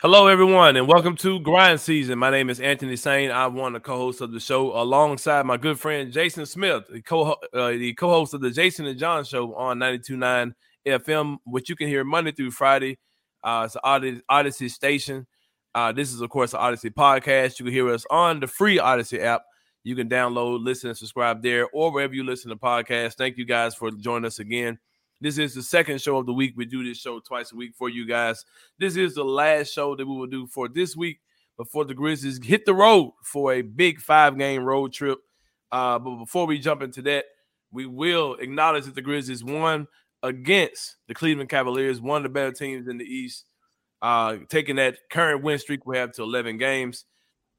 Hello, everyone, and welcome to Grind Season. My name is Anthony Sain. I'm one of the co-hosts of the show, alongside my good friend Jason Smith, the co uh, the co-host of the Jason and John Show on 92.9 FM, which you can hear Monday through Friday. Uh, it's an Audacy station. Uh, this is, of course, an Audacy podcast. You can hear us on the free Audacy app. You can download, listen, and subscribe there, or wherever you listen to podcasts. Thank you guys for joining us again. This is the second show of the week. We do this show twice a week for you guys. This is the last show that we will do for this week before the Grizzlies hit the road for a big five game road trip. Uh, but before we jump into that, we will acknowledge that the Grizzlies won against the Cleveland Cavaliers, one of the better teams in the East, uh, taking that current win streak we have to 11 games.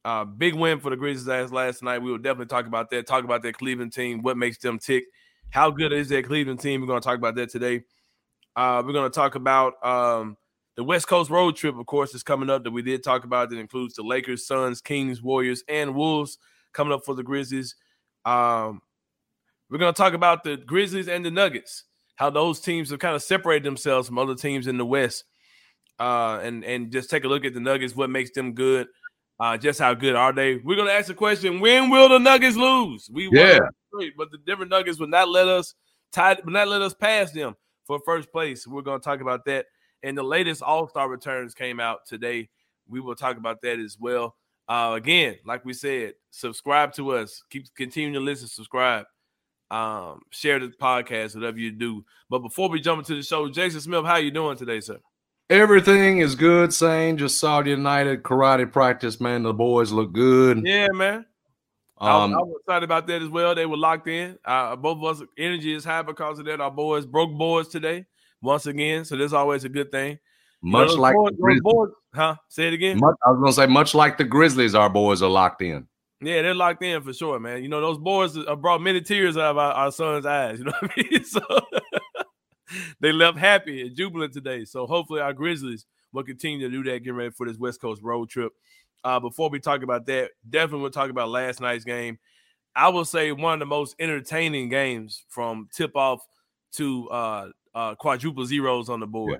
Uh, big win for the Grizzlies last night. We will definitely talk about that, talk about that Cleveland team, what makes them tick, how good is that Cleveland team? We're going to talk about that today. Uh, we're going to talk about um, the West Coast road trip, of course, is coming up that we did talk about. That includes the Lakers, Suns, Kings, Warriors, and Wolves coming up for the Grizzlies. Um, we're going to talk about the Grizzlies and the Nuggets, how those teams have kind of separated themselves from other teams in the West, uh, and and just take a look at the Nuggets, what makes them good, uh, just how good are they? We're going to ask the question: When will the Nuggets lose? We yeah great, but the Denver Nuggets would not let us tie, would not let us pass them for first place. We're going to talk about that. And the latest All Star returns came out today. We will talk about that as well. Uh, again, like we said, subscribe to us. Keep continuing to listen, subscribe, um, share the podcast, whatever you do. But before we jump into the show, Jason Smith, how you doing today, sir? Everything is good, Sain. Just saw the United karate practice, man. The boys look good. Yeah, man. Um, I, was, excited about that as well. They were locked in. Uh, both of us energy is high because of that. Our boys broke boards today once again, so that's always a good thing. Much you know, like boys, boys, huh? Say it again. Much, I was gonna say, much like the Grizzlies, our boys are locked in. Yeah, they're locked in for sure, man. You know, those boys brought many tears out of our, our son's eyes. You know what I mean? So they left happy and jubilant today. So hopefully our Grizzlies will continue to do that, getting ready for this West Coast road trip. Uh, before we talk about that, definitely we'll talk about last night's game. I will say one of the most entertaining games from tip off to uh, uh, quadruple zeros on the board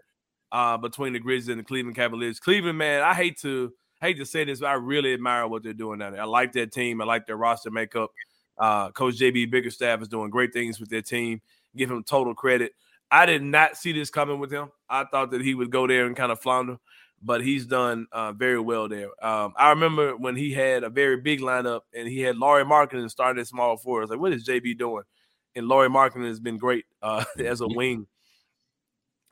yeah. uh, between the Grizzlies and the Cleveland Cavaliers. Cleveland, man, I hate to hate to say this, but I really admire what they're doing there. I like that team. I like their roster makeup. Uh, Coach JB Bickerstaff is doing great things with their team. Give him total credit. I did not see this coming with him. I thought that he would go there and kind of flounder but he's done uh, very well there. Um, I remember when he had a very big lineup and he had Lauri Markkanen started small four. I was like, what is JB doing? And Lauri Markkanen has been great uh, as a wing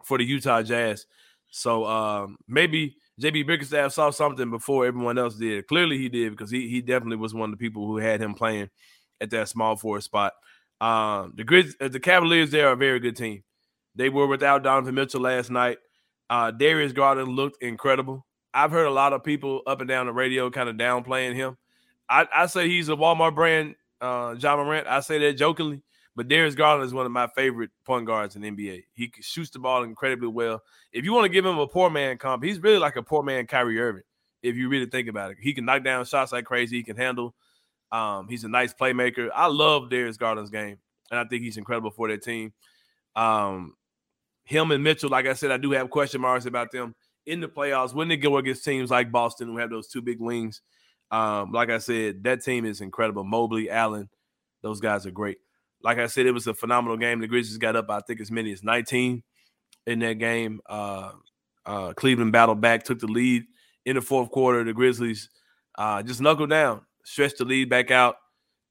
for the Utah Jazz. So um, maybe JB Bickerstaff saw something before everyone else did. Clearly he did because he he definitely was one of the people who had him playing at that small four spot. Um, the Grizz, uh, the Cavaliers, they are a very good team. They were without Donovan Mitchell last night. Uh, Darius Garland looked incredible. I've heard a lot of people up and down the radio kind of downplaying him. I, I say he's a Walmart brand, uh, Ja Morant. I say that jokingly, but Darius Garland is one of my favorite point guards in NBA. He shoots the ball incredibly well. If you want to give him a poor man comp, he's really like a poor man Kyrie Irving. If you really think about it, he can knock down shots like crazy. He can handle. Um, he's a nice playmaker. I love Darius Garland's game, and I think he's incredible for that team. Um, him and Mitchell, like I said, I do have question marks about them in the playoffs when they go against teams like Boston who have those two big wings. Um, like I said, that team is incredible. Mobley, Allen, those guys are great. Like I said, it was a phenomenal game. The Grizzlies got up, I think, as many as 19 in that game. Uh, uh, Cleveland battled back, took the lead in the fourth quarter. The Grizzlies uh, just knuckled down, stretched the lead back out,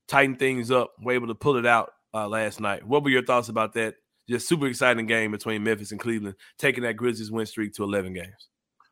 tightened things up, were able to pull it out uh, last night. What were your thoughts about that just super exciting game between Memphis and Cleveland, taking that Grizzlies win streak to 11 games.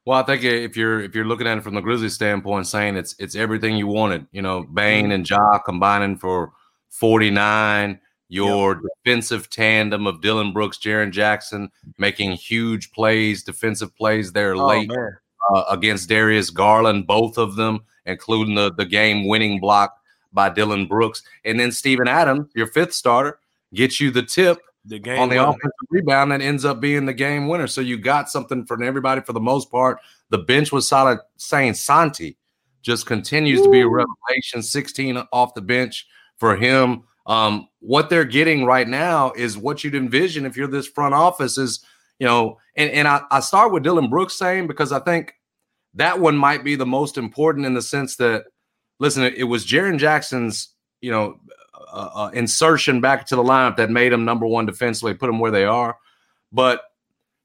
Well, I think if you're if you're looking at it from the Grizzlies standpoint, saying it's it's everything you wanted, you know, Bane mm-hmm. and Ja combining for 49, your yep. defensive tandem of Dillon Brooks, Jaren Jackson making huge plays, defensive plays there oh, late uh, against Darius Garland, both of them, including the the game winning block by Dillon Brooks, and then Steven Adams, your fifth starter, gets you the tip the game on the winner. offensive rebound that ends up being the game winner. So you got something from everybody for the most part. The bench was solid. Saying Santi just continues to be a revelation. 16 off the bench for him. Um, what they're getting right now is what you'd envision if you're this front office is, you know, and, and I, I start with Dillon Brooks saying because I think that one might be the most important in the sense that, listen, it, it was Jaren Jackson's, you know, uh, insertion back to the lineup that made him number one defensively, put them where they are. But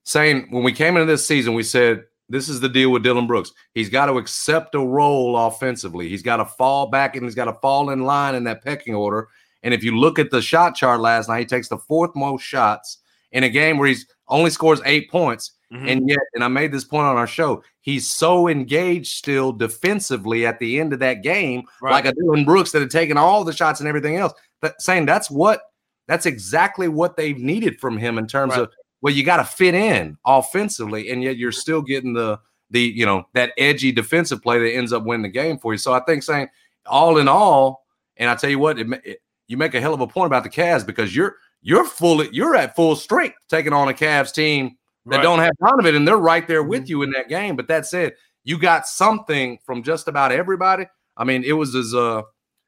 saying when we came into this season, we said this is the deal with Dillon Brooks. He's got to accept a role offensively. He's got to fall back and he's got to fall in line in that pecking order. And if you look at the shot chart last night, he takes the fourth most shots in a game where he's only scores eight points. Mm-hmm. And yet, and I made this point on our show, he's so engaged still defensively at the end of that game, right. like a Dillon Brooks that had taken all the shots and everything else. But saying that's what that's exactly what they've needed from him in terms right. of well, you got to fit in offensively, and yet you're still getting the the you know that edgy defensive play that ends up winning the game for you. So I think saying all in all, and I tell you what, it, it, you make a hell of a point about the Cavs because you're you're full you're at full strength taking on a Cavs team that right. don't have Donovan, and they're right there with mm-hmm. you in that game. But that said, you got something from just about everybody. I mean, it was as uh,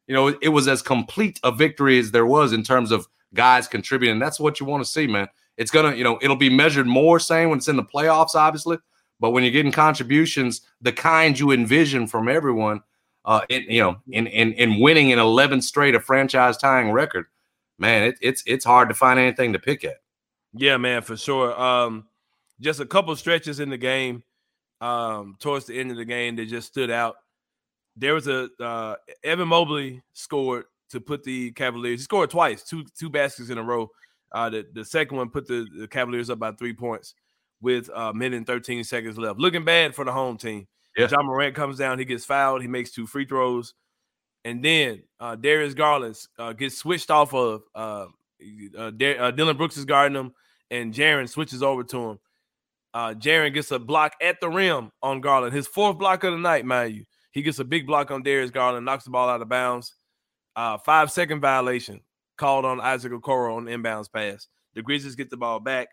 you know, it was as complete a victory as there was in terms of guys contributing. That's what you want to see, man. It's gonna, you know, it'll be measured more same when it's in the playoffs, obviously. But when you're getting contributions, the kind you envision from everyone, uh, in, you know, in in in winning an 11 straight, a franchise tying record, man, it, it's it's hard to find anything to pick at. Yeah, man, for sure. Um, just a couple stretches in the game, um, towards the end of the game that just stood out. There was a uh, Evan Mobley scored to put the Cavaliers. He scored twice, two two baskets in a row uh, the, the second one put the, the Cavaliers up by three points with a uh, minute and 13 seconds left. Looking bad for the home team. Yeah. Ja Morant comes down, he gets fouled, he makes two free throws. And then uh, Darius Garland uh, gets switched off of uh, uh, Dar- uh, Dillon Brooks is guarding him, and Jaren switches over to him. Uh, Jaren gets a block at the rim on Garland. His fourth block of the night, mind you. He gets a big block on Darius Garland, knocks the ball out of bounds. Uh, five second violation called on Isaac Okoro on inbounds pass. The Grizzlies get the ball back.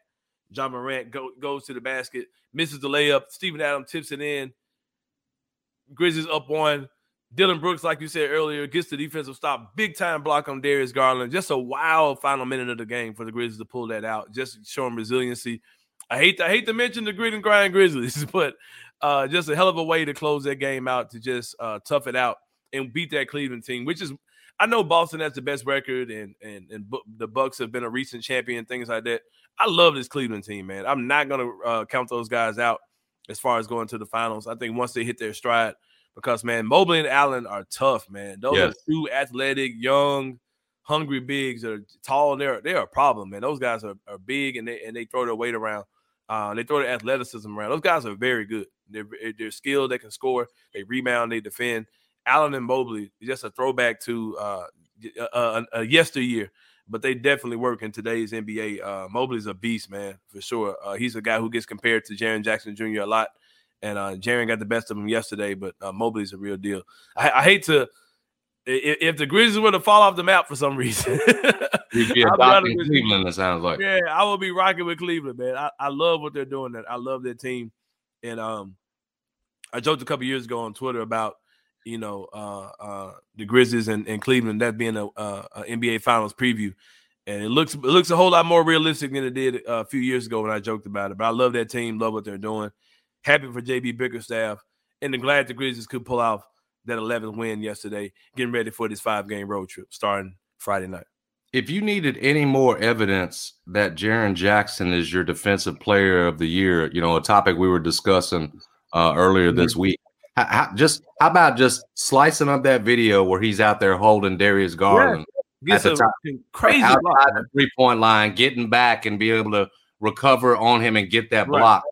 Ja Morant go, goes to the basket, misses the layup. Steven Adams tips it in. Grizzlies up one. Dillon Brooks, like you said earlier, gets the defensive stop. Big time block on Darius Garland. Just a wild final minute of the game for the Grizzlies to pull that out. Just showing resiliency. I hate to, I hate to mention the grit and grind Grizzlies, but uh, just a hell of a way to close that game out to just uh, tough it out and beat that Cleveland team, which is I know Boston has the best record, and and and the Bucks have been a recent champion, things like that. I love this Cleveland team, man. I'm not gonna uh, count those guys out as far as going to the finals. I think once they hit their stride, because man, Mobley and Allen are tough, man. Those yes. are two athletic, young, hungry bigs that are tall. They're they're a problem, man. Those guys are, are big and they and they throw their weight around. Uh, they throw their athleticism around. Those guys are very good. They're they're skilled. They can score. They rebound. They defend. Allen and Mobley, just a throwback to uh, a, a, yesteryear, but they definitely work in today's NBA. Uh, Mobley's a beast, man, for sure. Uh, he's a guy who gets compared to Jaren Jackson Jr. a lot, and uh, Jaren got the best of him yesterday, but uh, Mobley's a real deal. I, I hate to. If, if the Grizzlies were to fall off the map for some reason, you'd be adopting Cleveland. It sounds like. Yeah, I will be rocking with Cleveland, man. I, I love what they're doing. That I love their team, and um, I joked a couple years ago on Twitter about you know, uh, uh, the Grizzlies and, and Cleveland, that being a, uh, a, NBA Finals preview, and it looks it looks a whole lot more realistic than it did a few years ago when I joked about it. But I love that team, love what they're doing. Happy for JB Bickerstaff, and I'm glad the Grizzlies could pull off that 11th win yesterday, getting ready for this five game road trip starting Friday night. If you needed any more evidence that Jaren Jackson is your defensive player of the year, you know, a topic we were discussing uh, earlier this mm-hmm. week, how, just how about just slicing up that video where he's out there holding Darius Garland yeah. at the top, crazy outside the three point line, getting back and be able to recover on him and get that right. block.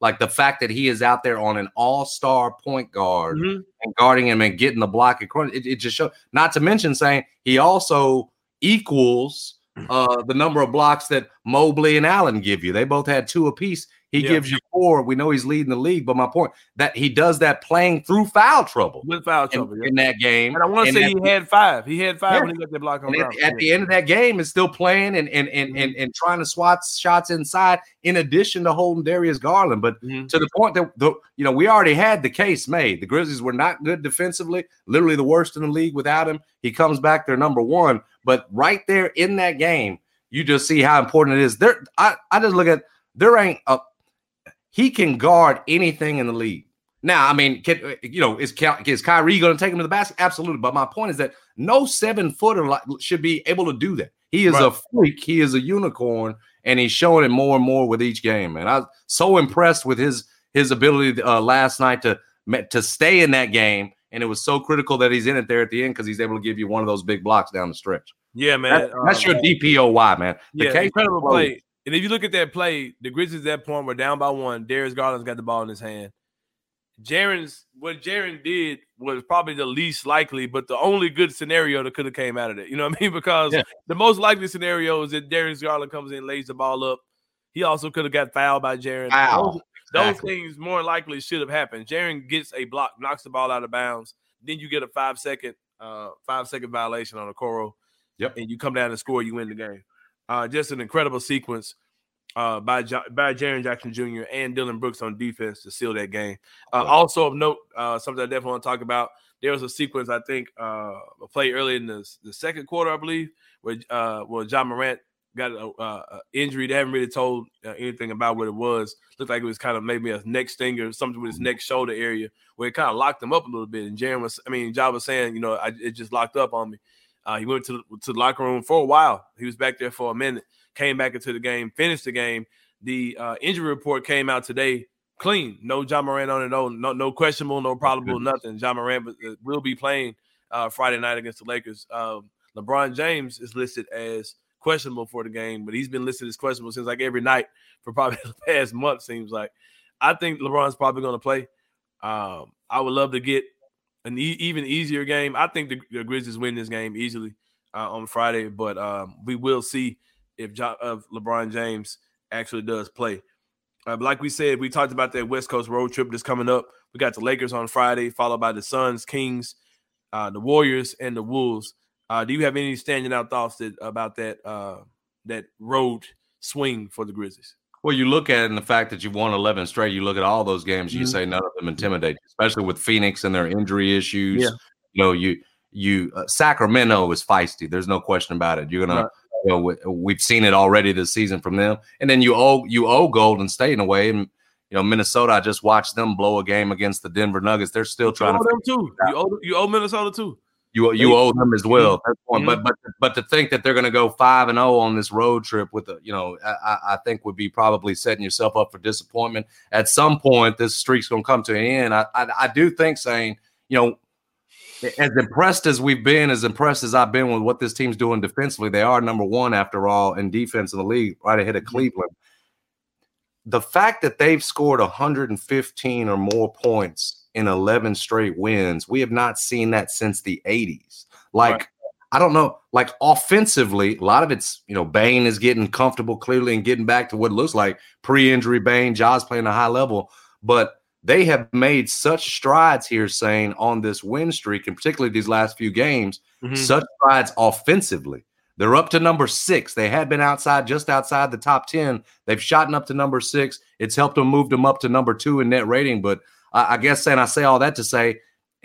Like the fact that he is out there on an all star point guard mm-hmm. and guarding him and getting the block, it, it just shows. Not to mention saying he also equals uh, the number of blocks that Mobley and Allen give you. They both had two apiece. He yeah. gives you four. We know he's leading the league, but my point that he does that playing through foul trouble with foul trouble in, yeah. in that game. And I want to say he had five. He had five yeah. when he got the block on. At, at the end of that game, is still playing and and and, mm-hmm. and and trying to swat shots inside. In addition to holding Darius Garland, but mm-hmm. to the point that the you know we already had the case made. The Grizzlies were not good defensively, literally the worst in the league without him. He comes back, they're number one. But right there in that game, you just see how important it is. There, I, I just look at there ain't a he can guard anything in the league. Now, I mean, can, uh, you know, is is Kyrie going to take him to the basket? Absolutely. But my point is that no seven footer should be able to do that. He is right. a freak. He is a unicorn, and he's showing it more and more with each game. And I was so impressed with his his ability uh, last night to to stay in that game, and it was so critical that he's in it there at the end because he's able to give you one of those big blocks down the stretch. Yeah, man. That, that's um, your DPOY, man. The yeah, incredible play. And if you look at that play, the Grizzlies at that point were down by one. Darius Garland's got the ball in his hand. Jaren's what Jaren did was probably the least likely, but the only good scenario that could have came out of it. You know what I mean? Because yeah. the most likely scenario is that Darius Garland comes in, lays the ball up. He also could have got fouled by Jaren. Wow. Those, exactly. those, things more likely should have happened. Jaren gets a block, knocks the ball out of bounds. Then you get a five second, uh, five second violation on a Okoro. Yep. And you come down and score, you win the game. Uh, just an incredible sequence uh, by jo- by Jaren Jackson Jr. and Dillon Brooks on defense to seal that game. Uh, also of note, uh, something I definitely want to talk about. There was a sequence I think uh, a play early in the, the second quarter, I believe, where uh, where Ja Morant got an uh, injury. They haven't really told uh, anything about what it was. Looked like it was kind of maybe a neck stinger, something with his neck shoulder area, where it kind of locked him up a little bit. And Jaren was, I mean, Ja was saying, you know, I, it just locked up on me. Uh, he went to to the locker room for a while. He was back there for a minute, came back into the game, finished the game. The uh, injury report came out today, clean, no Ja Morant on it, no no, no questionable, no probable, nothing. Ja Morant uh, will be playing uh, Friday night against the Lakers. Um, LeBron James is listed as questionable for the game, but he's been listed as questionable since like every night for probably the past month. Seems like I think LeBron's probably going to play. Um, I would love to get an e- even easier game. I think the, the, Grizzlies win this game easily uh, on Friday, but um, we will see if, jo- LeBron James actually does play. Uh, like we said, we talked about that West Coast road trip that's coming up. We got the Lakers on Friday, followed by the Suns, Kings, uh, the Warriors, and the Wolves. Uh, do you have any standing out thoughts that, about that uh, that road swing for the Grizzlies? Well, you look at it and the fact that you've won 11 straight, you look at all those games, you mm-hmm. say none of them intimidate, especially with Phoenix and their injury issues. Yeah. You know, you you uh, Sacramento is feisty. There's no question about it. You're gonna, you know, we, have seen it already this season from them. And then you owe you owe Golden State in a way, and you know Minnesota. I just watched them blow a game against the Denver Nuggets. They're still trying you to them too. You owe you owe Minnesota too. You you owe them as well. Mm-hmm. But but but to think that they're going to go five and zero oh on this road trip with the you know I, I think would be probably setting yourself up for disappointment. At some point, this streak's going to come to an end. I, I I do think saying you know as impressed as we've been, as impressed as I've been with what this team's doing defensively, they are number one after all in defense in the league, right ahead of mm-hmm. Cleveland. The fact that they've scored 115 or more points in 11 straight wins. We have not seen that since the 80s. Like, right. I don't know, like offensively, a lot of it's, you know, Bane is getting comfortable clearly and getting back to what it looks like pre injury Bane, Ja's playing a high level. But they have made such strides here, saying on this win streak, and particularly these last few games, mm-hmm. such strides offensively. They're up to number six. They had been outside, just outside the top 10. They've shot up to number six. It's helped them move them up to number two in net rating. But I guess, and I say all that to say,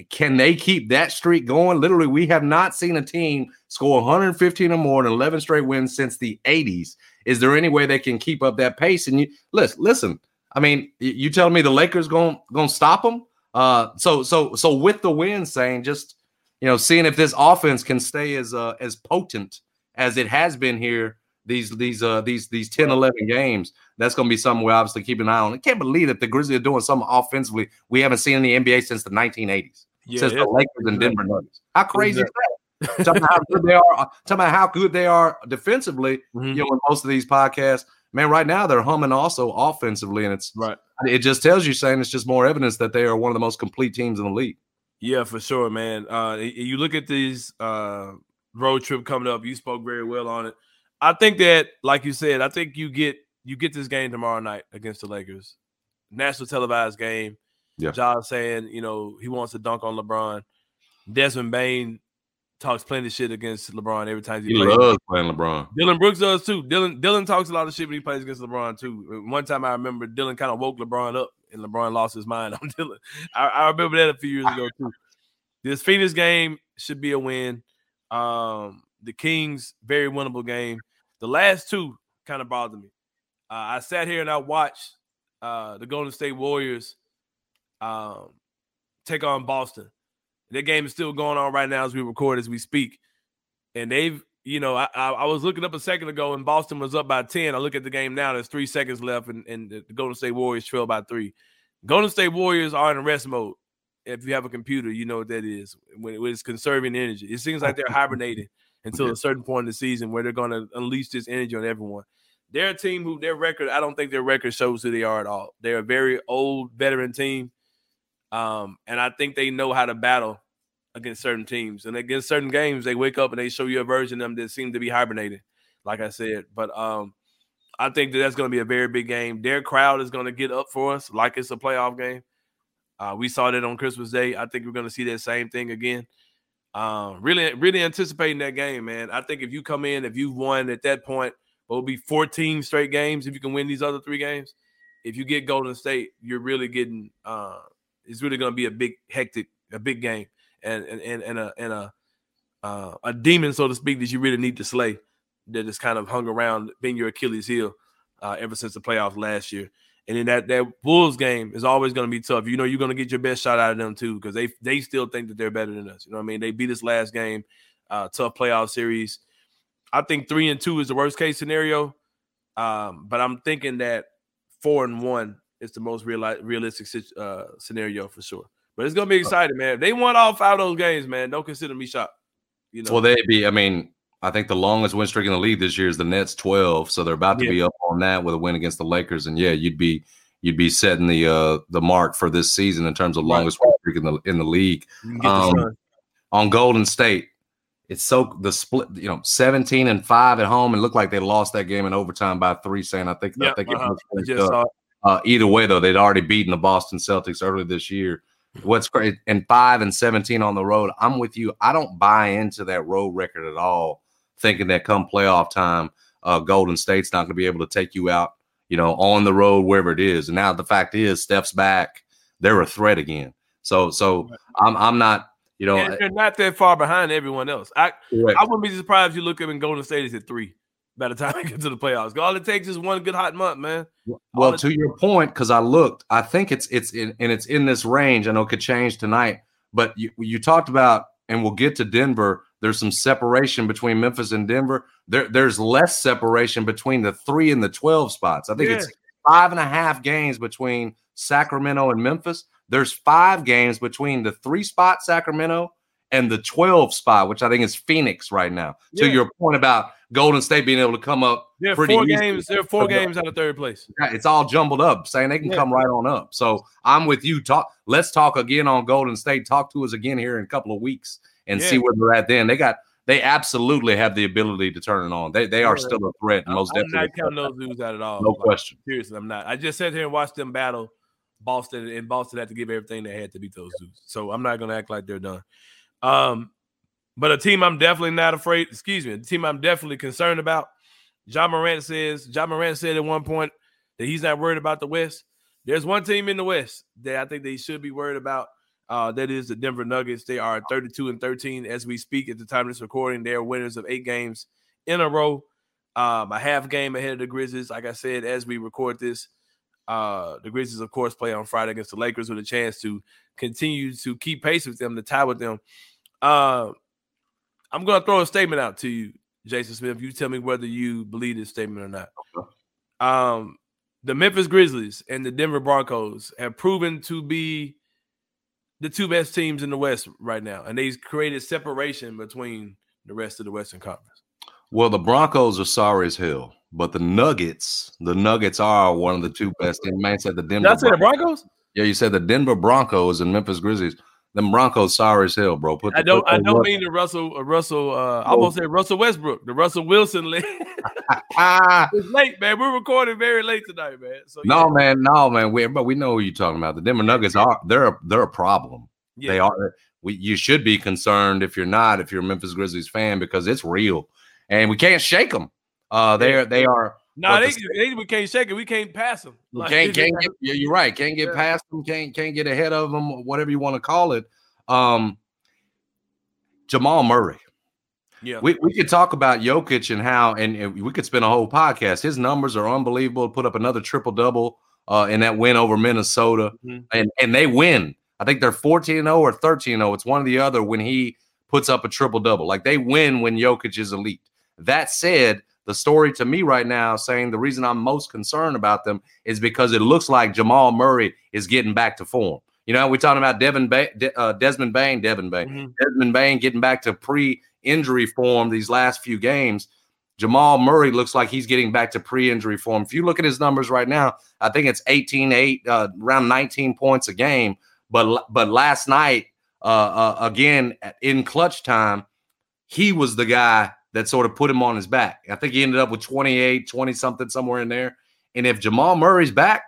can they keep that streak going? Literally, we have not seen a team score 115 or more in 11 straight wins since the 80s. Is there any way they can keep up that pace? And you listen, listen. I mean, you telling me the Lakers going going to stop them? Uh, so so so with the win, saying just you know, seeing if this offense can stay as uh, as potent as it has been here these these uh these these 10 11 games that's going to be something we're obviously keep an eye on. I can't believe that the grizzlies are doing something offensively we haven't seen in the nba since the 1980s yeah, since the lakers and denver nuggets how crazy exactly. is that? Talking about how good they are uh, talking about how good they are defensively mm-hmm. you know in most of these podcasts. Man right now they're humming also offensively and it's right. it just tells you saying it's just more evidence that they are one of the most complete teams in the league. Yeah for sure man. Uh you look at these uh road trip coming up you spoke very well on it I think that, like you said, I think you get you get this game tomorrow night against the Lakers, national televised game. Yeah, Ja saying you know he wants to dunk on LeBron. Desmond Bane talks plenty of shit against LeBron every time he, he plays. loves playing LeBron. Dillon Brooks does too. Dillon Dillon talks a lot of shit when he plays against LeBron too. One time I remember Dillon kind of woke LeBron up and LeBron lost his mind on Dillon. I, I remember that a few years ago too. This Phoenix game should be a win. Um, the Kings very winnable game. The last two kind of bothered me. Uh, I sat here and I watched uh, the Golden State Warriors um, take on Boston. That game is still going on right now as we record as we speak, and they've you know, I, I, was looking up a second ago and Boston was up by 10. I look at the game now, there's three seconds left, and, and the Golden State Warriors trail by three. Golden State Warriors are in rest mode. If you have a computer, you know what that is. When, when it's conserving energy, it seems like they're hibernating until a certain point in the season where they're going to unleash this energy on everyone. They're a team who their record, I don't think their record shows who they are at all. They're a very old veteran team. Um, and I think they know how to battle against certain teams and against certain games they wake up and they show you a version of them that seem to be hibernating like i said but um i think that that's going to be a very big game their crowd is going to get up for us like it's a playoff game uh, we saw that on christmas day i think we're going to see that same thing again um, really really anticipating that game man i think if you come in if you've won at that point it will be 14 straight games if you can win these other three games if you get golden state you're really getting uh, it's really going to be a big hectic a big game and and and a and a uh, a demon, so to speak, that you really need to slay. That has kind of hung around being your Achilles heel uh, ever since the playoffs last year. And then that that Bulls game is always going to be tough. You know, you're going to get your best shot out of them too because they they still think that they're better than us. You know what I mean? They beat us last game, uh, tough playoff series. I think three and two is the worst case scenario, um, but I'm thinking that four and one is the most real, realistic uh, scenario for sure. But it's gonna be exciting, man. If they won all five of those games, man. Don't consider me shocked. You know. Well, they'd be. I mean, I think the longest win streak in the league this year is the Nets, twelve. So they're about to yeah. be up on that with a win against the Lakers. And yeah, you'd be you'd be setting the uh the mark for this season in terms of longest right. win streak in the in the league. Um, on Golden State, it's so the split, you know, 17 and 5 at home and looked like they lost that game in overtime by three, saying I think yep, I think uh-huh. it was uh, either way though, they'd already beaten the Boston Celtics earlier this year. What's great and five and 17 on the road. I'm with you. I don't buy into that road record at all, thinking that come playoff time, uh, Golden State's not going to be able to take you out, you know, on the road, wherever it is. And now the fact is, Steph's back. They're a threat again. So, so I'm, I'm not, you know, they're not that far behind everyone else. I, I wouldn't be surprised if you look up and Golden State is at three by the time we get to the playoffs. All it takes is one good hot month, man. well, to your point, because I looked, I think it's it's in and it's in this range. I know it could change tonight, but you you talked about, and we'll get to Denver. There's some separation between Memphis and Denver. There, there's less separation between the three and the 12 spots. I think yeah. it's five and a half games between Sacramento and Memphis. There's five games between the three spot Sacramento and the 12 spot, which I think is Phoenix right now. Yeah. To your point about Golden State being able to come up yeah, pretty four easy. games. They're four games out of third place. Yeah, it's all jumbled up, saying they can yeah. come right on up. So I'm with you. Talk. Let's talk again on Golden State. Talk to us again here in a couple of weeks and yeah. see where they're at. Then they got. They absolutely have the ability to turn it on. They they are still a threat. Most I'm definitely. not counting those dudes out at all. No question. Seriously, I'm not. I just sat here and watched them battle Boston, and Boston had to give everything they had to beat those dudes. So I'm not going to act like they're done. Um, but a team I'm definitely not afraid. Excuse me, a team I'm definitely concerned about Ja Morant says, Ja Morant said at one point that he's not worried about the West. There's one team in the West that I think they should be worried about. Uh, that is the Denver Nuggets. They are 32 and 13 as we speak at the time of this recording. They are winners of eight games in a row, um, a half game ahead of the Grizzlies. Like I said, as we record this, uh, the Grizzlies, of course, play on Friday against the Lakers with a chance to continue to keep pace with them, to tie with them. Uh, I'm going to throw a statement out to you Jason Smith. You tell me whether you believe this statement or not. Um, the Memphis Grizzlies and the Denver Broncos have proven to be the two best teams in the West right now, and they've created separation between the rest of the Western Conference. Well, the Broncos are sorry as hell, but the Nuggets, the Nuggets are one of the two best. And man said the Denver. Did I say the Broncos? Yeah, you said the Denver Broncos and Memphis Grizzlies them Broncos sorry as hell, bro. Put the, I don't. I don't mean the Russell. Uh, Russell. Uh, I almost said Russell Westbrook. The Russell Wilson. it's late, man. We're recording very late tonight, man. So no, man, no, man. We but we know who you're talking about. The Denver Nuggets are they're a, they're a problem. Yeah. They are. We, you should be concerned if you're not, if you're a Memphis Grizzlies fan, because it's real, and we can't shake them. Uh, they are they are no, they, they, we can't shake it. We can't pass them. Like, can't can't get, yeah, you're right. Can't get yeah. past them. Can't can't get ahead of them. Whatever you want to call it. Um, Jamal Murray. Yeah, we, we could talk about Jokic and how, and, and, we could spend a whole podcast. His numbers are unbelievable. Put up another triple double uh, in that win over Minnesota, Mhm. and and they win. I think they're 14 0 or 13 0. It's one or the other when he puts up a triple double. Like they win when Jokic is elite. That said, the story to me right now saying the reason I'm most concerned about them is because it looks like Jamal Murray is getting back to form. You know, we're talking about Devin ba- De- uh, Desmond Bane, Devin Bane, Mhm. Desmond Bane getting back to pre-injury form these last few games. Jamal Murray looks like he's getting back to pre-injury form. If you look at his numbers right now, I think it's 18 8 uh, around 19 points a game, but but last night uh, uh again in clutch time, he was the guy that sort of put him on his back. I think he ended up with 28, 20 something somewhere in there. And if Jamal Murray's back,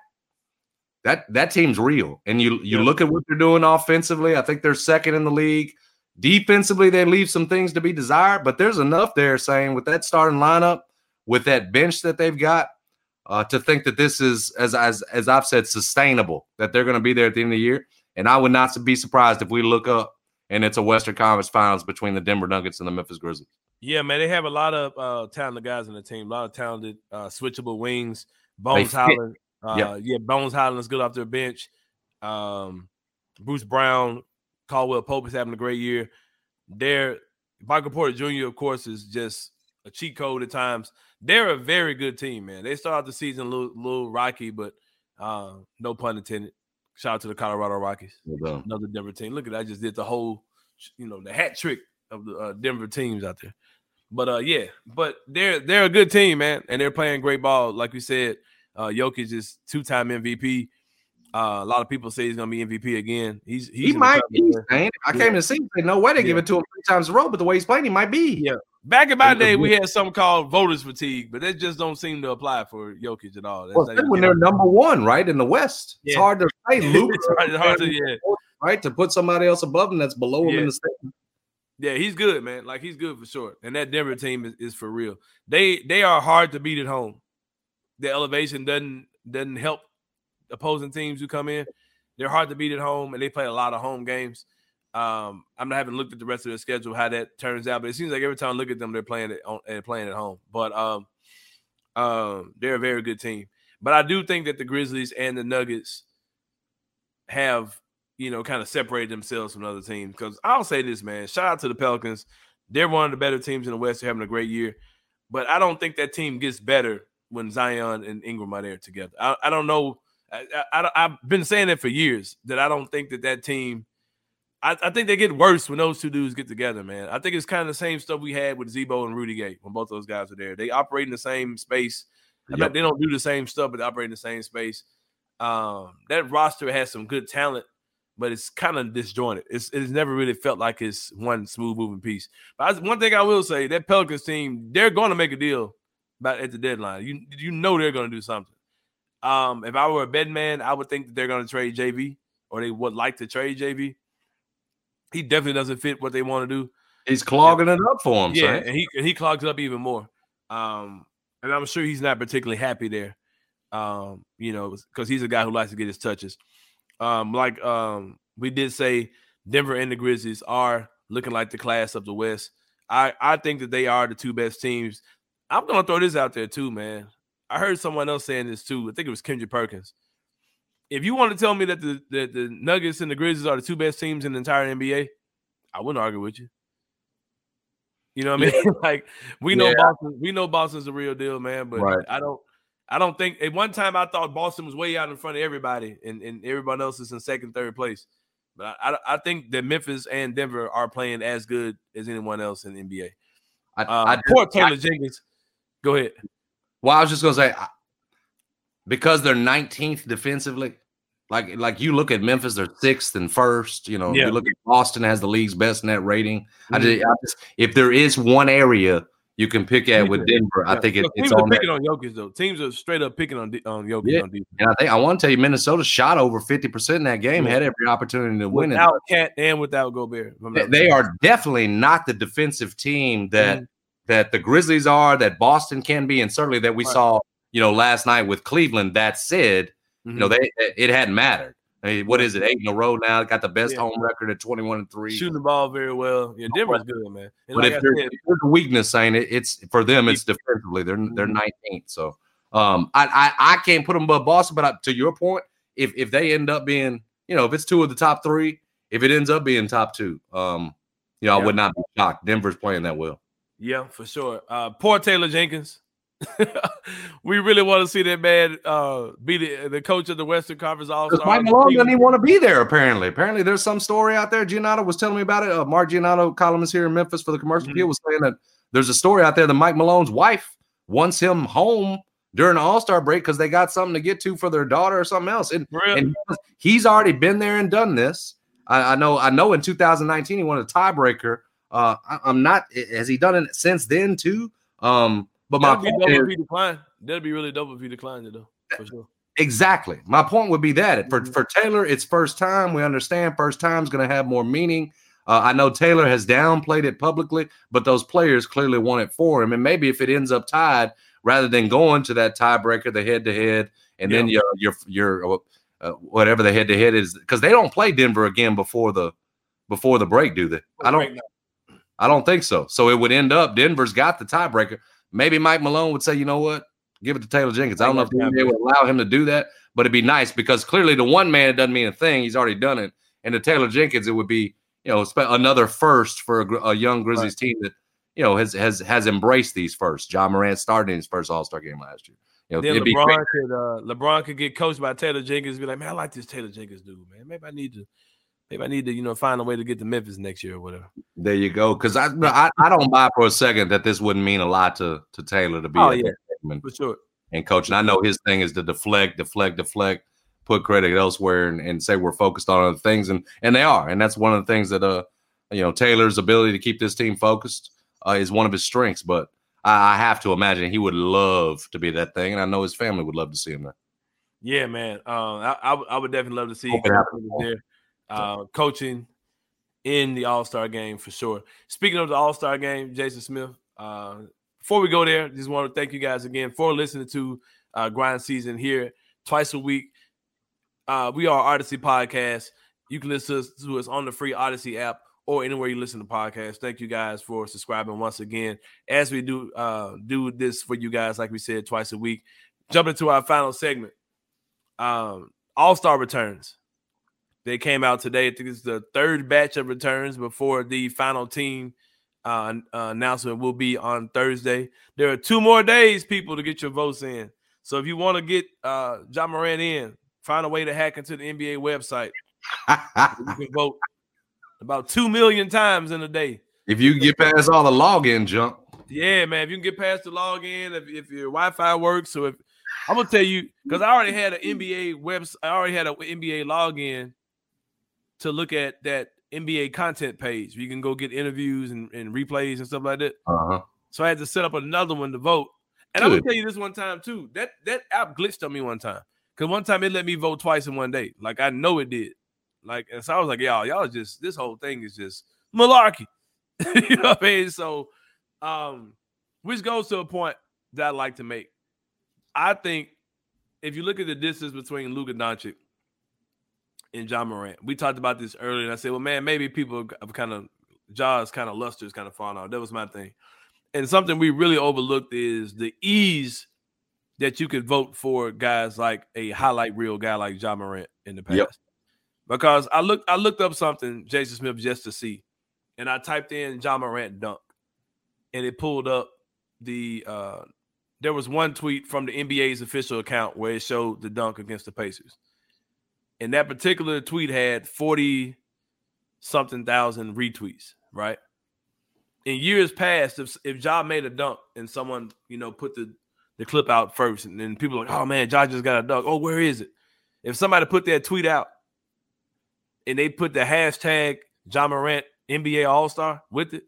that that team's real. And you you Yeah. look at what they're doing offensively, I think they're second in the league. Defensively, they leave some things to be desired, but there's enough there saying with that starting lineup, with that bench that they've got, uh, to think that this is as as as I've said, sustainable, that they're going to be there at the end of the year. And I would not be surprised if we look up and it's a Western Conference Finals between the Denver Nuggets and the Memphis Grizzlies. Yeah, man, they have a lot of uh, talented guys in the team. A lot of talented uh, switchable wings. Bones. Hyland, uh, Yep. yeah, Bones Hyland is good off their bench. Um, Bruce Brown, Caldwell Pope is having a great year. They're Michael Porter Jr. of course is just a cheat code at times. They're a very good team, man. They started the season a little, little rocky, but uh, no pun intended. Shout out to the Colorado Rockies Well another Denver team. Look at that, I just did the whole, you know, the hat trick of the uh, Denver teams out there. But uh, yeah, but they're they're a good team, man, and they're playing great ball. Like we said, uh, Jokic is two time MVP. Uh, a lot of people say he's gonna be MVP again. He's, he's He might be. Man. I Yeah. came to see. No way they give it to him three times in a row, but the way he's playing, he might be. Yeah. Back in my day, we had something called voters fatigue, but that just don't seem to apply for Jokic at all. That's Well, when they're number one, right in the West, it's hard to say. Luke, it's hard, hard to yeah. right, to put somebody else above him that's below him Yeah. in the state. Yeah, he's good, man. Like he's good for sure. And that Denver team is, is for real. They they are hard to beat at home. The elevation doesn't doesn't help opposing teams who come in. They're hard to beat at home, and they play a lot of home games. Um, I'm not having looked at the rest of their schedule how that turns out, but it seems like every time I look at them, they're playing it on and playing at home. But um, um, they're a very good team. But I do think that the Grizzlies and the Nuggets have you know kind of separated themselves from other teams. Because I'll say this, man, shout out to the Pelicans. They're one of the better teams in the West. They're having a great year, but I don't think that team gets better when Zion and Ingram are there together. I, I don't know. I, I, I, have been saying it for years that I don't think that that team. I, I think they get worse when those two dudes get together, man. I think it's kind of the same stuff we had with Z-Bo and Rudy Gay when both those guys are there. They operate in the same space. Yep. they don't do the same stuff, but they operate in the same space. Um, that roster has some good talent, but it's kind of disjointed. It's it's never really felt like it's one smooth moving piece. But I, one thing I will say, that Pelicans team, they're going to make a deal about at the deadline. You you know they're going to do something. Um, if I were a betting man, I would think that they're going to trade JV or they would like to trade JV. He definitely doesn't fit what they want to do. He's clogging it up for him. Yeah, son. and he and he clogs it up even more. Um, and I'm sure he's not particularly happy there. Um, you know, because he's a guy who likes to get his touches. Um, like um, we did say, Denver and the Grizzlies are looking like the class of the West. I I think that they are the two best teams. I'm gonna throw this out there too, man. I heard someone else saying this too. I think it was Kendrick Perkins. If you want to tell me that the, the the Nuggets and the Grizzlies are the two best teams in the entire NBA, I wouldn't argue with you. You know what I mean? like we know Yeah. Boston, we know Boston's the real deal, man. But Right. I don't, I don't think. At one time, I thought Boston was way out in front of everybody, and, and everyone else is in second, third place. But I, I, I think that Memphis and Denver are playing as good as anyone else in the NBA. I, Um, I, poor Taylor Jenkins. Go ahead. well, I was just gonna say because they're 19th defensively. Like, like you look at Memphis, they're sixth and first. You know, Yeah. you look at Boston has the league's best net rating. I, Mhm. just, I just, if there is one area you can pick at with Denver, I think it, Look, it's teams are that. picking on Jokic though. Teams are straight up picking on on Jokic Yeah. on defense. And I think I want to tell you, Minnesota shot over 50% in that game, Yeah. had every opportunity to win it. Without KAT and without Gobert. They, they are definitely not the defensive team that Mhm. that the Grizzlies are, that Boston can be, and certainly that we Right. saw, you know, last night with Cleveland. That said, you know, they it hadn't mattered. I mean, what is it? Eight in a row now. Got the best Yeah. home record at 21 and 3. shooting the ball very well. Yeah, Denver's good, man. And But like if there's, said, if there's a weakness saying it, it's for them, it's defensively. They're they're Mhm. 19th. So Um, I, I I can't put them above Boston, but I, to your point, if if they end up being, you know, if it's two of the top three, if it ends up being top two, um, you know, yeah. I would not be shocked. Denver's playing that well. Yeah, for sure. Uh, poor Taylor Jenkins. we really want to see that man uh, be the, the coach of the Western Conference All Star. Mike Malone doesn't even want to be there. Apparently, apparently, there's some story out there. Giannotto was telling me about it. Uh, Mark Giannotto, columnist here in Memphis for the Commercial mm-hmm. was saying that there's a story out there that Mike Malone's wife wants him home during the All Star break because they got something to get to for their daughter or something else. And, really? and he's already been there and done this. I, I, know. I know. In 2019, he won a tiebreaker. Uh, I, am not. Has he done it since then too? Um, but my That'd point is, decline. That'd be really dope if he declined it though, for sure. Exactly. My point would be that for, mm-hmm. for Taylor, it's first time. We understand first time is going to have more meaning. Uh, I know Taylor has downplayed it publicly, but those players clearly want it for him. And maybe if it ends up tied, rather than going to that tiebreaker, the head to head, and yeah. then your your your uh, whatever the head to head is, because they don't play Denver again before the before the break, do they? I don't. I don't think so. So it would end up Denver's got the tiebreaker. Maybe Mike Malone would say, you know what, give it to Taylor Jenkins. I don't know if the NBA would allow him to do that, but it'd be nice because clearly the one man it doesn't mean a thing. He's already done it. And to Taylor Jenkins, it would be you know another first for a, a young Grizzlies right. team that you know has has has embraced these first. Ja Morant started in his first All Star game last year. You know, then LeBron could uh, LeBron could get coached by Taylor Jenkins. Be like, man, I like this Taylor Jenkins dude, man. Maybe I need to maybe I need to you know find a way to get to Memphis next year or whatever. There you go. Because I, I, I don't buy for a second that this wouldn't mean a lot to to Taylor to be. Oh yeah, for sure. And coach, and I know his thing is to deflect, deflect, deflect, put credit elsewhere, and, and say we're focused on other things, and and they are, and that's one of the things that uh you know Taylor's ability to keep this team focused uh, is one of his strengths. But I, I have to imagine he would love to be that thing, and I know his family would love to see him there. Yeah, man. Um, I, I, I would definitely love to see him there, uh, coaching in the All Star game for sure. Speaking of the All Star game, Jason Smith. Uh, before we go there, just want to thank you guys again for listening to uh, Grind Season here twice a week. Uh, we are Audacy Podcast. You can listen to us on the free Audacy app or anywhere you listen to podcasts. Thank you guys for subscribing once again. As we do uh, do this for you guys, like we said, twice a week. Jump into our final segment. Um, All Star returns. They came out today. I think it's the third batch of returns before the final team uh, uh, announcement will be on Thursday. There are two more days, people, to get your votes in. So if you want to get uh, Ja Morant in, find a way to hack into the NBA website. you can vote about two million times in a day. If you get past all the login junk. Yeah, man. If you can get past the login, if, if your Wi-Fi works, so if I'm gonna tell you, because I already had an NBA website, I already had an NBA login to look at that NBA content page. You can go get interviews and, and replays and stuff like that. Uh-huh. So I had to set up another one to vote. And. I'm gonna tell you this one time too. That that app glitched on me one time. Cause one time it let me vote twice in one day. Like I know it did. Like, and so I was like, y'all, y'all just this whole thing is just malarkey. you know what I mean? So, um, which goes to a point that I like to make. I think if you look at the distance between Luka Doncic and Ja Morant, we talked about this earlier, and I said, well, man, maybe people have kind of Ja's kind of luster is kind of falling off. That was my thing. And something we really overlooked is the ease that you could vote for guys like a highlight reel guy like Ja Morant in the past. Yep because I looked I looked up something Jason Smith just to see, and I typed in Ja Morant dunk, and it pulled up the uh there was one tweet from the NBA's official account where it showed the dunk against the Pacers. And that particular tweet had 40 something thousand retweets, right? In years past, if if Ja made a dunk and someone, you know, put the, the clip out first, and then people like, oh man, Ja just got a dunk. Oh, where is it? If somebody put that tweet out and they put the hashtag Ja Morant NBA All Star with it,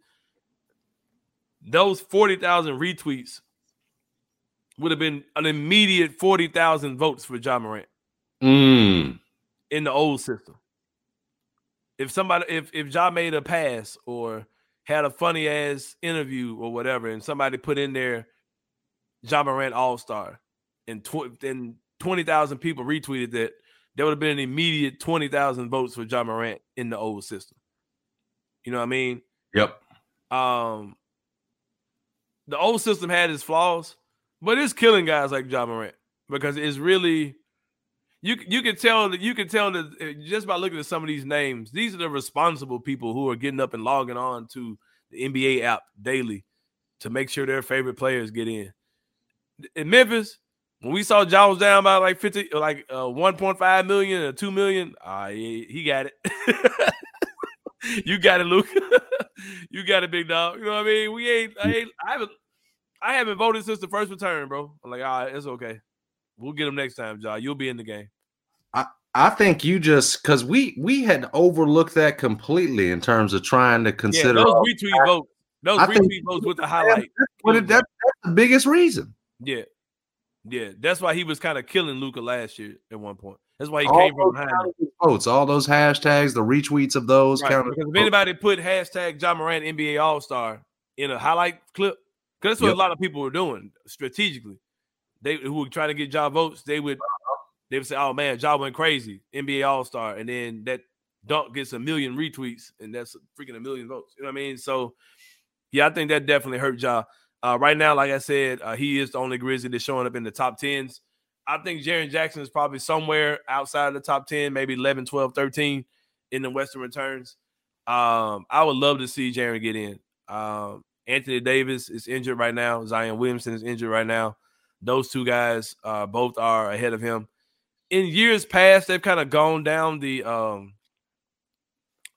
those 40,000 retweets would have been an immediate 40,000 votes for Ja Morant mm. In the old system. If somebody, if if Ja made a pass or had a funny ass interview or whatever, and somebody put in there Ja Morant All Star, and tw- and twenty thousand people retweeted that, there would have been an immediate 20,000 votes for Ja Morant in the old system. You know what I mean? Yep. Um, the old system had its flaws, But it's killing guys like Ja Morant because it's really you you can tell that you can tell that uh, just by looking at some of these names, these are the responsible people who are getting up and logging on to the NBA app daily to make sure their favorite players get in. In Memphis, when we saw Ja was down by like 50, like uh, 1.5 million or 2 million, uh, he, he got it. you got it, Luke. you got it, big dog. You know what I mean? We ain't, I ain't, I haven't, I haven't voted since the first return, bro. I'm like, all right, it's okay. We'll get him next time, Ja. You'll be in the game. I, think you just because we we had overlooked that completely in terms of trying to consider yeah, those retweet votes. Those I retweet votes with the highlight. That's, uh, that, that's the biggest reason. Yeah. Yeah. That's why he was kind of killing Luka last year at one point. That's why he all came from behind votes, all those hashtags, the retweets of those. Right. Because if anybody put hashtag Ja Morant NBA All Star in a highlight clip, because that's what yep. a lot of people were doing strategically. They who were trying to get Ja votes, they would. They would say, "Oh man, Ja went crazy, NBA All Star," and then that dunk gets a million retweets, and that's freaking a million votes. You know what I mean? So yeah, I think that definitely hurt Ja. Uh, right now, like I said, uh, he is the only Grizzly that's showing up in the top tens. I think Jaren Jackson is probably somewhere outside of the top 10, maybe 11, 12, 13 in the Western returns. Um, I would love to see Jaren get in. Um, Anthony Davis is injured right now. Zion Williamson is injured right now. Those two guys uh, both are ahead of him. In years past, they've kind of gone down the um,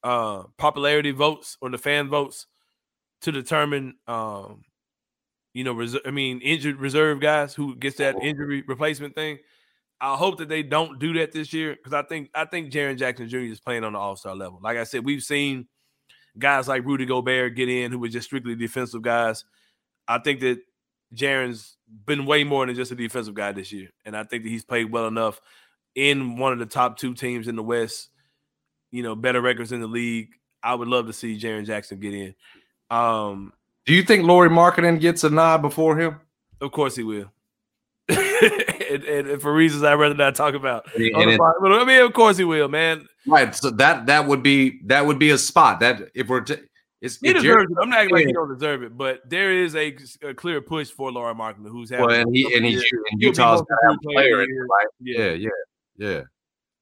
uh, popularity votes or the fan votes to determine, um, you know, res- I mean, injured reserve guys who gets that oh. injury replacement thing. I hope that they don't do that this year because I think I think Jaren Jackson Jr. is playing on the All Star level. Like I said, we've seen guys like Rudy Gobert get in who were just strictly defensive guys. I think that Jaren's been way more than just a defensive guy this year, and I think that he's played well enough in one of the top two teams in the West. You know, better records in the league. I would love to see Jaren Jackson get in. Um, Do you think Lauri Markkanen gets a nod before him? Of course he will. and, and, for reasons I'd rather not talk about. And it, but I mean, of course he will, man. Right. So that that would be that would be a spot that if we're t- it's, he deserves it. I'm not like he don't deserve it, but there is a, a clear push for Lauri Markkanen, who's having. Well, and he and he's and Utah's player, right? Yeah, yeah, yeah.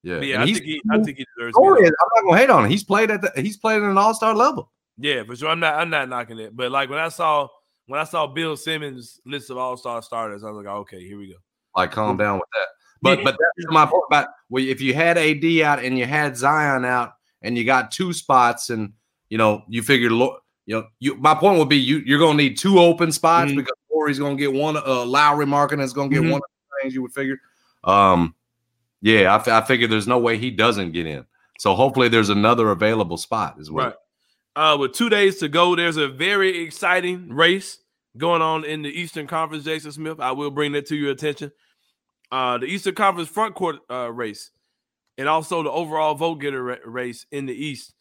Yeah, yeah. I think he, I think he deserves. I'm not gonna hate on him. He's played at the, he's played at an all star level. Yeah, for sure. I'm not I'm not knocking it. But like when I saw when I saw Bill Simmons list of all star starters, I was like, okay, here we go. Like, calm down with that. But but that's my point about well, if you had AD out and you had Zion out and you got two spots and you know you figured you know you my point would be you you're gonna need two open spots mm-hmm. because Lauri's gonna get one uh Lauri Markkanen is gonna get mm-hmm. one of the things you would figure. Um yeah, I, f- I figure there's no way he doesn't get in. So hopefully there's another available spot as well. Right. Uh, with two days to go, there's a very exciting race going on in the Eastern Conference, Jason Smith. I will bring that to your attention. Uh, the Eastern Conference front court uh, race and also the overall vote getter race in the East.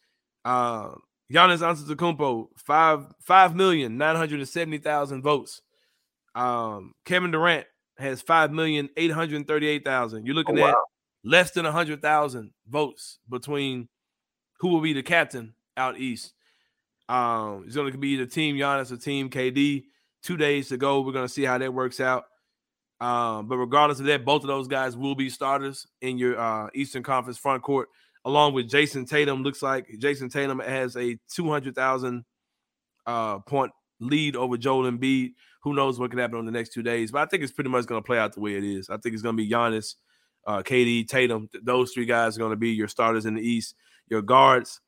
Uh, Giannis Antetokounmpo, five five million nine hundred and seventy thousand votes. Um, Kevin Durant has five million eight hundred thirty eight thousand. You're looking oh, wow. at less than a hundred thousand votes between who will be the captain out east. Um, it's going to be the team Giannis or team KD. Two days to go. We're going to see how that works out. Um, but regardless of that, both of those guys will be starters in your uh, Eastern Conference front court, along with Jayson Tatum. Looks like Jayson Tatum has a 200,000 uh, point lead over Joel Embiid. Who knows what can happen on the next two days? But I think it's pretty much going to play out the way it is. I think it's going to be Giannis, uh, KD, Tatum. Those three guys are going to be your starters in the East. Your guards,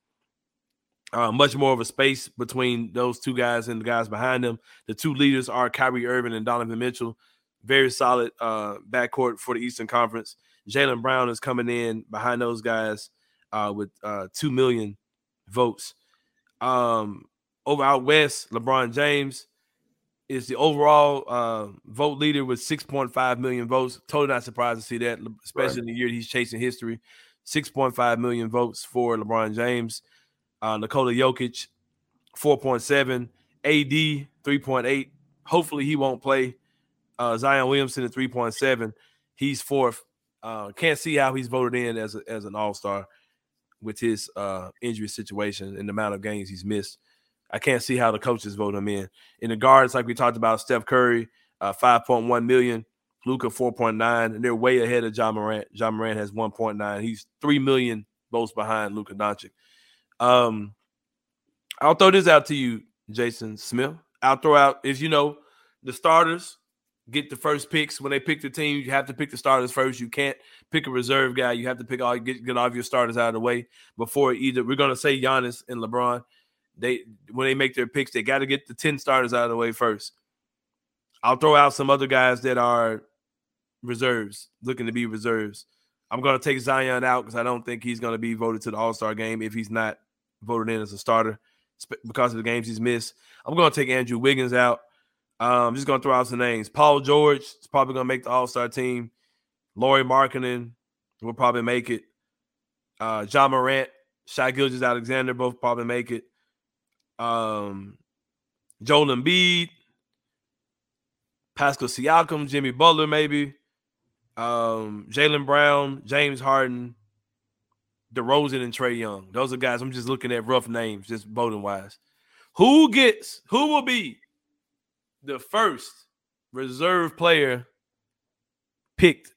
uh, much more of a space between those two guys and the guys behind them. The two leaders are Kyrie Irving and Donovan Mitchell. Very solid uh, backcourt for the Eastern Conference. Jaylen Brown is coming in behind those guys uh, with uh, 2 million votes. Um, over out west, LeBron James is the overall uh, vote leader with 6.5 million votes. Totally not surprised to see that, especially right. in the year he's chasing history. 6.5 million votes for LeBron James. Uh, Nikola Jokic, 4.7. AD, 3.8. Hopefully he won't play. Uh, Zion Williamson at 3.7. He's fourth. Uh, can't see how he's voted in as, a, as an all star with his uh, injury situation and the amount of games he's missed. I can't see how the coaches vote him in. In the guards, like we talked about, Steph Curry, uh, 5.1 million. Luka 4.9, and they're way ahead of Ja Morant. Ja Morant has 1.9. He's 3 million votes behind Luka Doncic. Um, I'll throw this out to you, Jason Smith. I'll throw out, as you know, the starters get the first picks. When they pick the team, you have to pick the starters first. You can't pick a reserve guy. You have to pick all get, get all of your starters out of the way before either we're gonna say Giannis and LeBron. They when they make their picks, they got to get the 10 starters out of the way first. I'll throw out some other guys that are reserves, looking to be reserves. I'm going to take Zion out because I don't think he's going to be voted to the All Star game if he's not voted in as a starter because of the games he's missed. I'm going to take Andrew Wiggins out. Um, just to throw out some names. Paul George is probably to make the All Star team. Lauri Markkanen will probably make it. Uh, Ja Morant, Shai Gilgeous-Alexander both probably make it. Um, Joel Embiid, Pascal Siakam, Jimmy Butler, maybe um, Jaylen Brown, James Harden, DeRozan, and Trae Young. Those are guys. I'm just looking at rough names, just voting wise. Who gets? Who will be the first reserve player picked?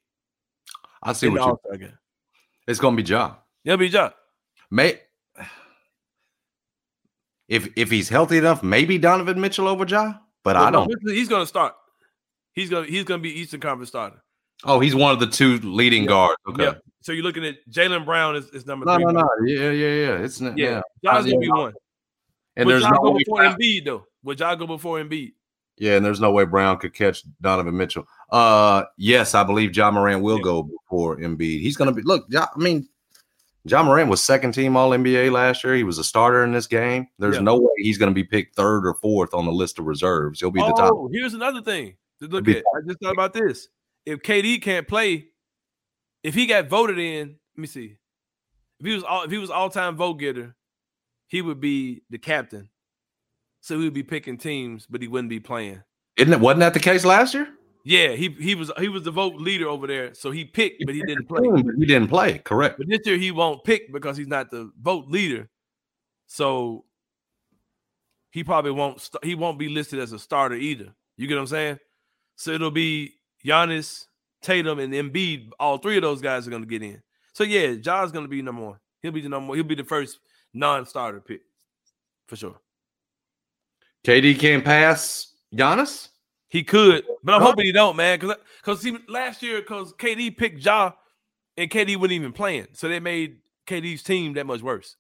I see what you. Again. It's gonna be Ja. It'll be Ja. May if if he's healthy enough, maybe Donovan Mitchell over Ja, but well, I don't. He's gonna start. He's gonna he's gonna be Eastern Conference starter. Oh, he's one of the two leading guards. Okay. Yeah. So you're looking at Jaylen Brown is, is number no, three. No, no, no. Yeah, yeah, yeah. It's not, yeah. yeah. John's gonna be one. And Would there's no go before. Embiid though. Would y'all go before Embiid? Yeah, and there's no way Brown could catch Donovan Mitchell. Uh, yes, I believe Ja Morant will yeah. go before Embiid. He's gonna be. Look, I mean, Ja Morant was second team All NBA last year. He was a starter in this game. There's yeah. no way he's going to be picked third or fourth on the list of reserves. He'll be oh, the top. Oh, here's another thing to look at. I just thought about this. If KD can't play, if he got voted in, let me see. If he was all if he was all time vote getter, he would be the captain. So he would be picking teams, but he wouldn't be playing. Isn't it? Wasn't that the case last year? Yeah, he he was he was the vote leader over there, so he picked, but he didn't play. Mm, he didn't play, correct. But this year he won't pick because he's not the vote leader, so he probably won't he won't be listed as a starter either. You get what I'm saying? So it'll be Giannis, Tatum, and Embiid, all three of those guys are going to get in. So yeah, Ja's going to be number one. He'll be the number one. He'll be the first non-starter pick for sure. KD can't pass Giannis. He could, but I'm hoping he don't, man. Because because see last year, because KD picked Ja, and KD wasn't even playing, so they made KD's team that much worse.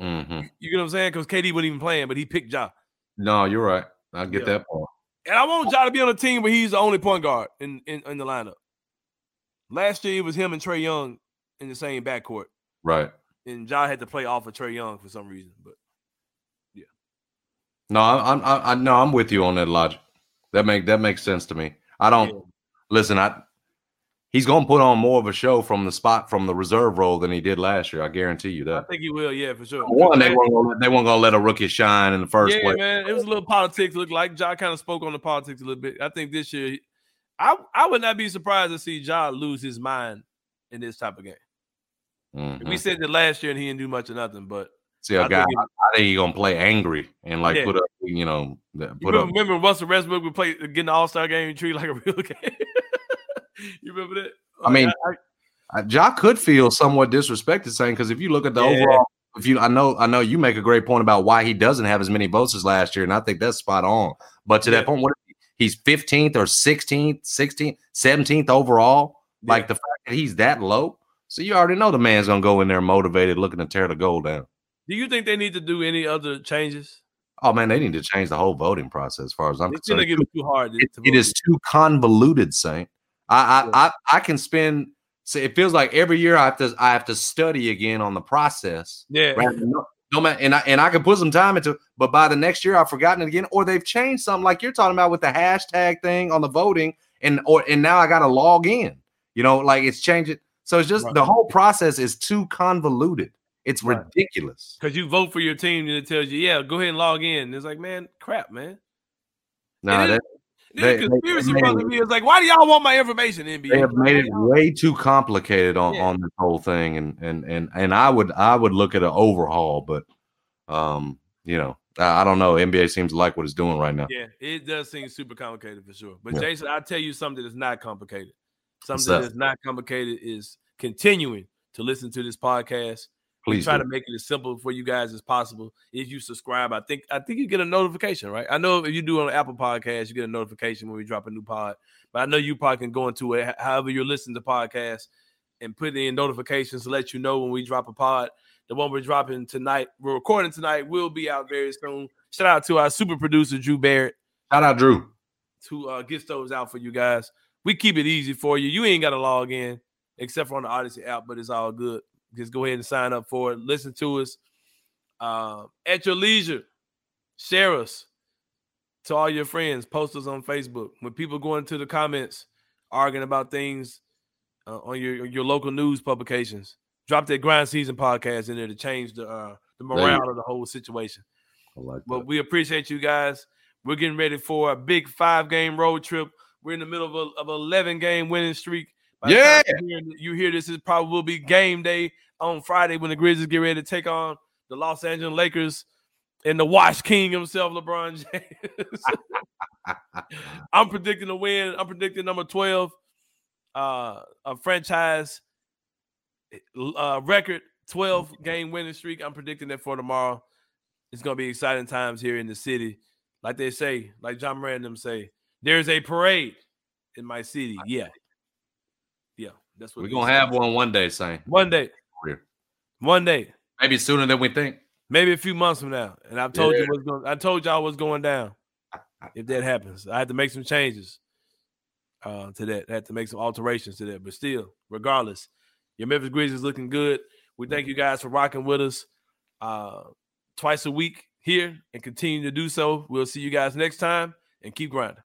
Mm-hmm. You get what I'm saying? Because KD wasn't even playing, but he picked Ja. No, you're right. I get yeah. that part. And I want Ja to be on a team where he's the only point guard in, in, in the lineup. Last year it was him and Trae Young in the same backcourt. Right. And Ja had to play off of Trae Young for some reason. But. No, I'm I, I no, I'm with you on that logic. That make that makes sense to me. I don't yeah. listen, I he's going to put on more of a show from the spot from the reserve role than he did last year. I guarantee you that. I think he will. Yeah, for sure. One, they weren't gonna, they weren't to let a rookie shine in the first yeah, place. man. It was a little politics. Look like Ja kind of spoke on the politics a little bit. I think this year, I I would not be surprised to see Ja lose his mind in this type of game. Mm-hmm. We said that last year and he didn't do much of nothing, but see a I guy. I think he's gonna play angry and like yeah. put up, you know, put you remember, up. Remember Russell Westbrook would play getting the All Star game and treat like a real game. you remember that? I mean, I, I, Ja could feel somewhat disrespected saying because if you look at the yeah. overall, if you, I know, I know you make a great point about why he doesn't have as many votes as last year, and I think that's spot on. But to yeah. that point, what he's 15th or 16th, 16th, 17th overall, like the fact that he's that low, so you already know the man's gonna go in there motivated, looking to tear the goal down. Do you think they need to do any other changes? Oh man, they need to change the whole voting process. As far as I'm it's concerned, it too hard. It, it is too convoluted, Sain. I, I, I, I can spend. So it feels like every year I have to I have to study again on the process. Yeah. Right? No, no matter, and I and I can put some time into, but by the next year I've forgotten it again, or they've changed something like you're talking about with the hashtag thing on the voting, and or and now I got to log in. You know, like it's changing. So it's just right. the whole process is too convoluted. It's right. ridiculous. Because you vote for your team and it tells you, yeah, go ahead and log in. It's like, man, crap, man. No, nah, that, the conspiracy brother me is like, why do y'all want my information? NBA. They have made it way too complicated on, yeah. on this whole thing, and and and and I would I would look at an overhaul, but um, you know, I don't know. NBA seems to like what it's doing right now. Yeah, it does seem super complicated for sure. But Yeah. Jason, I'll tell you something that's not complicated. Something that? that's not complicated is continuing to listen to this podcast. Please try do. to make it as simple for you guys as possible. If you subscribe, I think I think you get a notification, right? I know if you do on Apple Podcast, you get a notification when we drop a new pod. But I know you probably can go into it, however you're listening to podcasts, and put in notifications to let you know when we drop a pod. The one we're dropping tonight, we're recording tonight, will be out very soon. Shout out to our super producer Drew Barrett Shout out Drew. to uh, get those out for you guys. We keep it easy for you. You ain't got to log in except for on the Audacy app, but it's all good. Just go ahead and sign up for it. Listen to us uh, at your leisure. Share us to all your friends. Post us on Facebook. When people go into the comments arguing about things uh, on your your local news publications, drop that grind season podcast in there to change the uh, the morale of the whole situation. I like But we appreciate you guys. We're getting ready for a big five game road trip. We're in the middle of a of an 11 game winning streak. Yeah. you hear, you hear this, it probably will be game day on Friday when the Grizzlies get ready to take on the Los Angeles Lakers and the Wash King himself, LeBron James. I'm predicting a win. I'm predicting number 12, uh, a franchise uh, record 12 game winning streak. I'm predicting that for tomorrow. It's gonna be exciting times here in the city. Like they say, like John Random and say, there's a parade in my city. Yeah. That's what We're gonna have one one day, Sain. one day. One day. Maybe sooner than we think. Maybe a few months from now. And I've told Yeah. you what's going I told y'all what's going down. If that happens. I had to make some changes uh to that. I had to make some alterations to that. But still, regardless, your Memphis Grizzlies looking good. We thank you guys for rocking with us uh twice a week here and continue to do so. We'll see you guys next time and keep grinding.